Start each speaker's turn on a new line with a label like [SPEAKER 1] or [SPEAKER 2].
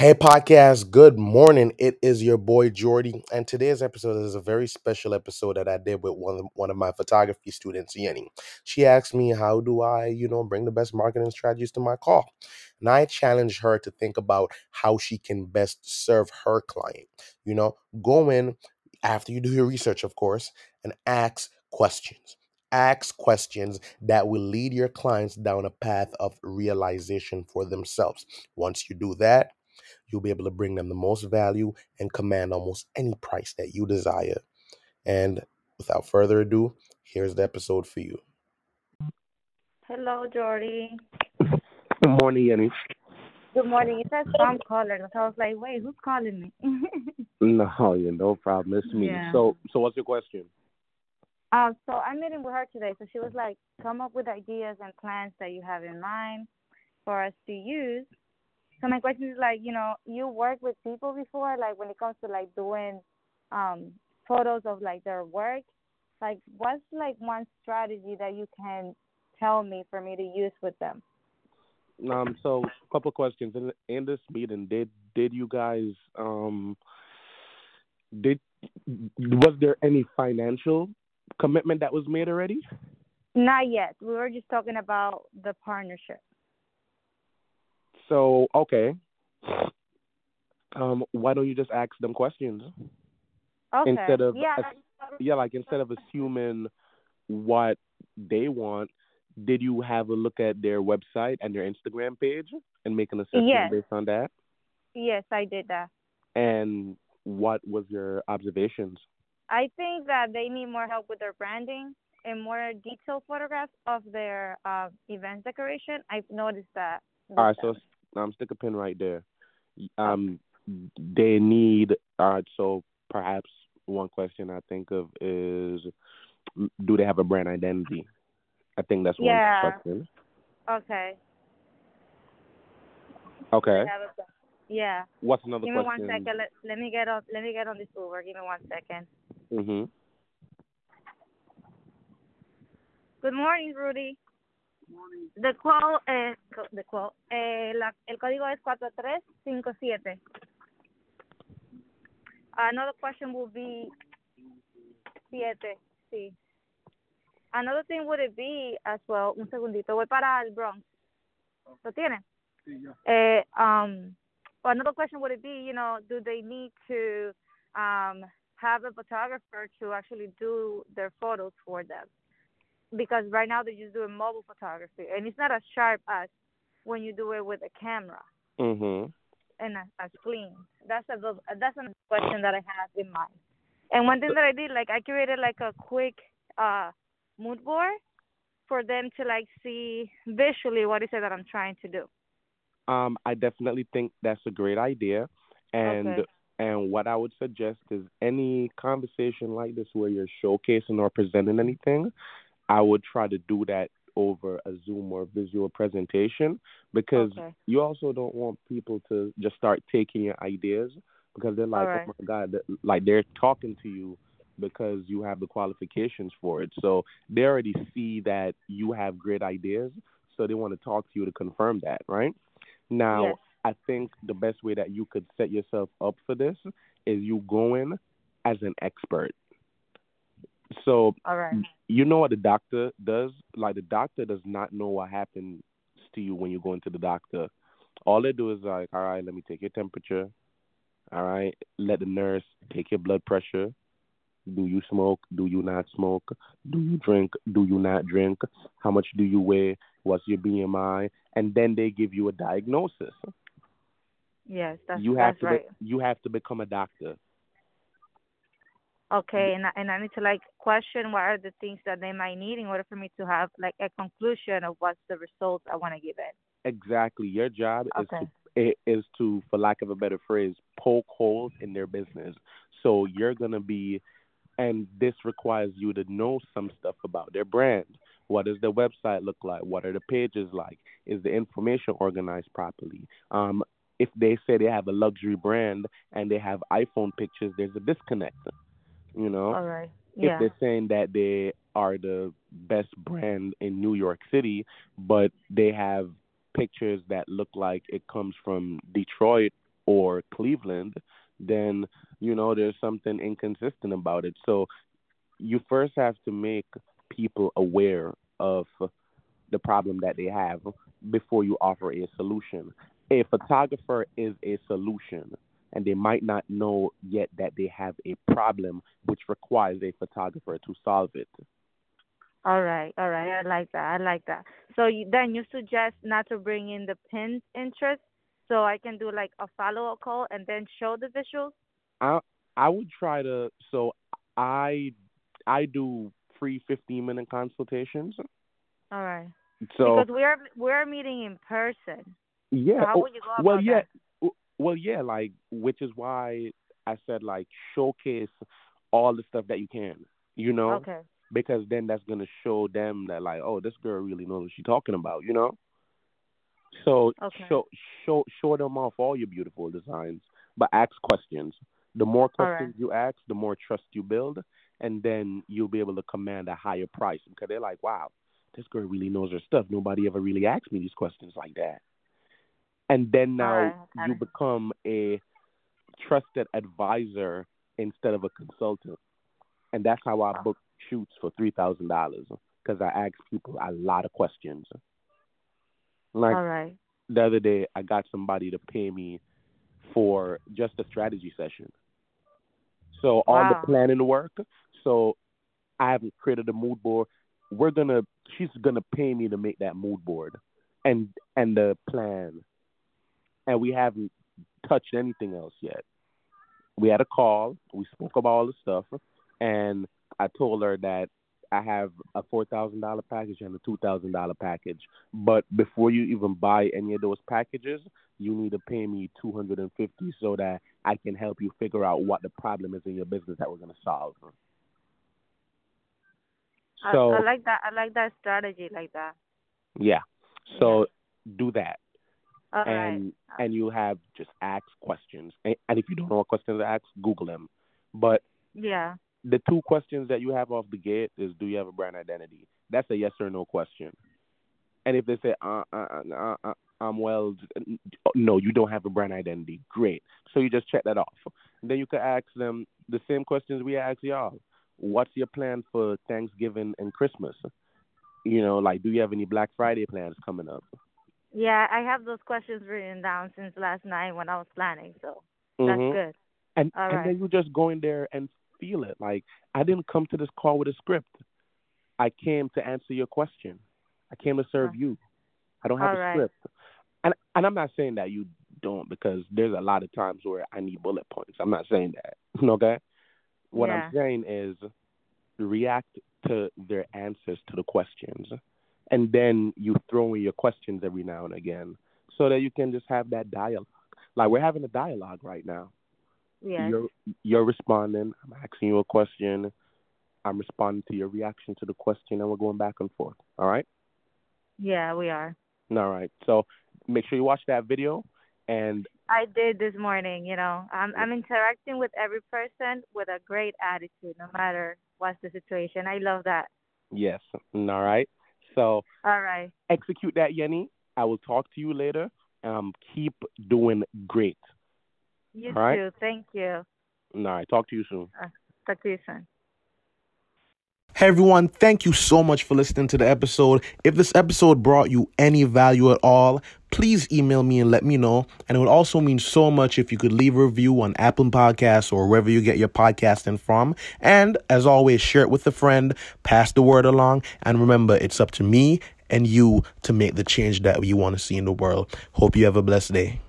[SPEAKER 1] Hey, podcast, good morning. It is your boy Jordy, and today's episode is a very special episode that I did with one of, one of my photography students, Yenny. She asked me, How do I, you know, bring the best marketing strategies to my call? And I challenged her to think about how she can best serve her client. You know, go in after you do your research, of course, and ask questions. Ask questions that will lead your clients down a path of realization for themselves. Once you do that, you'll be able to bring them the most value and command almost any price that you desire. And without further ado, here's the episode for you.
[SPEAKER 2] Hello, Jordy.
[SPEAKER 3] Good morning, Yenny.
[SPEAKER 2] Good morning. It says spam caller. So I was like, wait, who's calling me?
[SPEAKER 3] No, yeah, no problem. It's me.
[SPEAKER 2] Yeah.
[SPEAKER 3] So, so what's your question?
[SPEAKER 2] uh, so I'm meeting with her today. So she was like, come up with ideas and plans that you have in mind for us to use. So my question is like, you know, you work with people before, like when it comes to like doing um photos of like their work. Like, what's like one strategy that you can tell me for me to use with them?
[SPEAKER 3] Um, so a couple of questions in in this meeting. Did did you guys um did was there any financial commitment that was made already?
[SPEAKER 2] Not yet. We were just talking about the partnership.
[SPEAKER 3] So okay. Um, why don't you just ask them questions
[SPEAKER 2] Okay.
[SPEAKER 3] instead of
[SPEAKER 2] yeah.
[SPEAKER 3] yeah, like instead of assuming what they want, did you have a look at their website and their Instagram page and make an assessment
[SPEAKER 2] Yes.
[SPEAKER 3] based on that?
[SPEAKER 2] Yes, I did that.
[SPEAKER 3] And what was your observations?
[SPEAKER 2] I think that they need more help with their branding and more detailed photographs of their uh, event decoration. I've noticed that.
[SPEAKER 3] All right, so. Um, stick a pin right there. Um, they need. Right, so perhaps one question I think of is, do they have a brand identity? I think that's one question. Yeah.
[SPEAKER 2] okay.
[SPEAKER 3] Okay.
[SPEAKER 2] They have a- Yeah.
[SPEAKER 3] What's another
[SPEAKER 2] Give me
[SPEAKER 3] question?
[SPEAKER 2] one second. Let, let me get on. Let me get on this Uber. Give me one second.
[SPEAKER 3] Mm-hmm.
[SPEAKER 2] Good morning, Rudy. The eh, co- the quote, eh, la, el código es 4357. Another question will be siete, sí. Another thing would it be as well, un segundito, voy para el Bronx. ¿Lo tiene? Eh, um, another question would it be, you know, do they need to um, have a photographer to actually do their photos for them? Because right now they're just doing mobile photography, and it's not as sharp as when you do it with a camera
[SPEAKER 3] Mm-hmm.
[SPEAKER 2] and as, clean. That's a good- that's a question that I have in mind. And one thing that I did, like I created like a quick uh mood board for them to like see visually what is it that I'm trying to do.
[SPEAKER 3] Um, I definitely think that's a great idea, and
[SPEAKER 2] Okay.
[SPEAKER 3] and what I would suggest is any conversation like this where you're showcasing or presenting anything, I would try to do that over a Zoom or visual presentation because
[SPEAKER 2] Okay.
[SPEAKER 3] you also don't want people to just start taking your ideas because they're like,
[SPEAKER 2] Alright.
[SPEAKER 3] oh my god, like they're talking to you because you have the qualifications for it. So they already see that you have great ideas, so they want to talk to you to confirm that, right? Now,
[SPEAKER 2] Yes.
[SPEAKER 3] I think the best way that you could set yourself up for this is you go in as an expert. So
[SPEAKER 2] All right.
[SPEAKER 3] you know what the doctor does? Like the doctor does not know what happens to you when you go into the doctor. All they do is like, all right, let me take your temperature. All right, let the nurse take your blood pressure. Do you smoke? Do you not smoke? Do you drink? Do you not drink? How much do you weigh? What's your BMI? And then they give you a diagnosis.
[SPEAKER 2] Yes, that's
[SPEAKER 3] you have
[SPEAKER 2] that's
[SPEAKER 3] to
[SPEAKER 2] right.
[SPEAKER 3] be, you have to become a doctor.
[SPEAKER 2] Okay, and I, and I need to like question what are the things that they might need in order for me to have like a conclusion of what's the results I want to give it.
[SPEAKER 3] Exactly. Your job
[SPEAKER 2] Okay.
[SPEAKER 3] is to is to, for lack of a better phrase, poke holes in their business. So you're gonna be, and this requires you to know some stuff about their brand. What does their website look like? What are the pages like? Is the information organized properly? Um, if they say they have a luxury brand and they have iPhone pictures, there's a disconnect. You know,
[SPEAKER 2] All right.
[SPEAKER 3] if they're saying that they are the best brand in New York City, but they have pictures that look like it comes from Detroit or Cleveland, then you know there's something inconsistent about it. So you first have to make people aware of the problem that they have before you offer a solution. A photographer is a solution, and they might not know yet that they have a problem which requires a photographer to solve it.
[SPEAKER 2] All right, all right. I like that. I like that. So you, then you suggest not to bring in the pinned interest, so I can do like a follow up call and then show the visuals.
[SPEAKER 3] I I would try to. So I I do free fifteen minute consultations.
[SPEAKER 2] All right.
[SPEAKER 3] So
[SPEAKER 2] because we're we're meeting in person.
[SPEAKER 3] yeah.
[SPEAKER 2] So how would you go about
[SPEAKER 3] well, yeah.
[SPEAKER 2] that?
[SPEAKER 3] Well, yeah. Like, which is why I said like showcase all the stuff that you can. You know.
[SPEAKER 2] Okay.
[SPEAKER 3] because then that's gonna show them that like, oh, this girl really knows what she's talking about, you know. So
[SPEAKER 2] Okay.
[SPEAKER 3] show show show them off all your beautiful designs, but ask questions. The more
[SPEAKER 2] All right.
[SPEAKER 3] questions you ask, the more trust you build, and then you'll be able to command a higher price because they're like, wow, this girl really knows her stuff. Nobody ever really asked me these questions like that. And then now
[SPEAKER 2] right,
[SPEAKER 3] you become a trusted advisor instead of a consultant. And that's how I book shoots for three thousand dollars because I ask people a lot of questions. Like
[SPEAKER 2] all right.
[SPEAKER 3] the other day, I got somebody to pay me for just a strategy session. So all
[SPEAKER 2] Wow.
[SPEAKER 3] the planning work. So I haven't created a mood board. We're gonna. She's gonna pay me to make that mood board, and and the plan. And we haven't touched anything else yet. We had a call. We spoke about all the stuff, and I told her that I have a four thousand dollar package and a two thousand dollar package. But before you even buy any of those packages, you need to pay me two hundred and fifty so that I can help you figure out what the problem is in your business that we're gonna solve. So
[SPEAKER 2] I like that. I like that strategy like that.
[SPEAKER 3] yeah, so do that,
[SPEAKER 2] All right.
[SPEAKER 3] and and you have just ask questions, and, and if you don't know what questions to ask, Google them. But
[SPEAKER 2] Yeah.
[SPEAKER 3] the two questions that you have off the gate is do you have a brand identity? That's a yes or no question. And if they say uh uh uh, uh, uh I'm well no, you don't have a brand identity. Great. So you just check that off. And then you could ask them the same questions we ask y'all. What's your plan for Thanksgiving and Christmas? You know, like do you have any Black Friday plans coming up?
[SPEAKER 2] Yeah, I have those questions written down since last night when I was planning, so that's
[SPEAKER 3] Mhm.
[SPEAKER 2] good.
[SPEAKER 3] And
[SPEAKER 2] All
[SPEAKER 3] and
[SPEAKER 2] right.
[SPEAKER 3] then you just go in there and feel it. Like I didn't come to this call with a script. I came to answer your question. I came to serve you. I don't have
[SPEAKER 2] all
[SPEAKER 3] a
[SPEAKER 2] right.
[SPEAKER 3] script. And and I'm not saying that you don't because there's a lot of times where I need bullet points. I'm not saying that. Okay? What
[SPEAKER 2] Yeah.
[SPEAKER 3] I'm saying is react to their answers to the questions. And then you throw in your questions every now and again so that you can just have that dialogue. Like we're having a dialogue right now.
[SPEAKER 2] Yes.
[SPEAKER 3] You're you're responding. I'm asking you a question. I'm responding to your reaction to the question, and we're going back and forth. All right.
[SPEAKER 2] Yeah, we are.
[SPEAKER 3] All right. So make sure you watch that video, and
[SPEAKER 2] I did this morning, you know. I'm I'm interacting with every person with a great attitude, no matter what's the situation. I love that.
[SPEAKER 3] yes. All right. So
[SPEAKER 2] All right.
[SPEAKER 3] execute that, Yenny. I will talk to you later. Um, keep doing great.
[SPEAKER 2] You
[SPEAKER 3] All right.
[SPEAKER 2] too. Thank you.
[SPEAKER 3] All right. Talk to you soon.
[SPEAKER 2] Talk to you soon.
[SPEAKER 1] Hey everyone, thank you so much for listening to the episode. If this episode brought you any value at all, please email me and let me know. And it would also mean so much if you could leave a review on Apple Podcasts or wherever you get your podcasting from. And as always, share it with a friend, pass the word along, and remember, it's up to me and you to make the change that you want to see in the world. Hope you have a blessed day.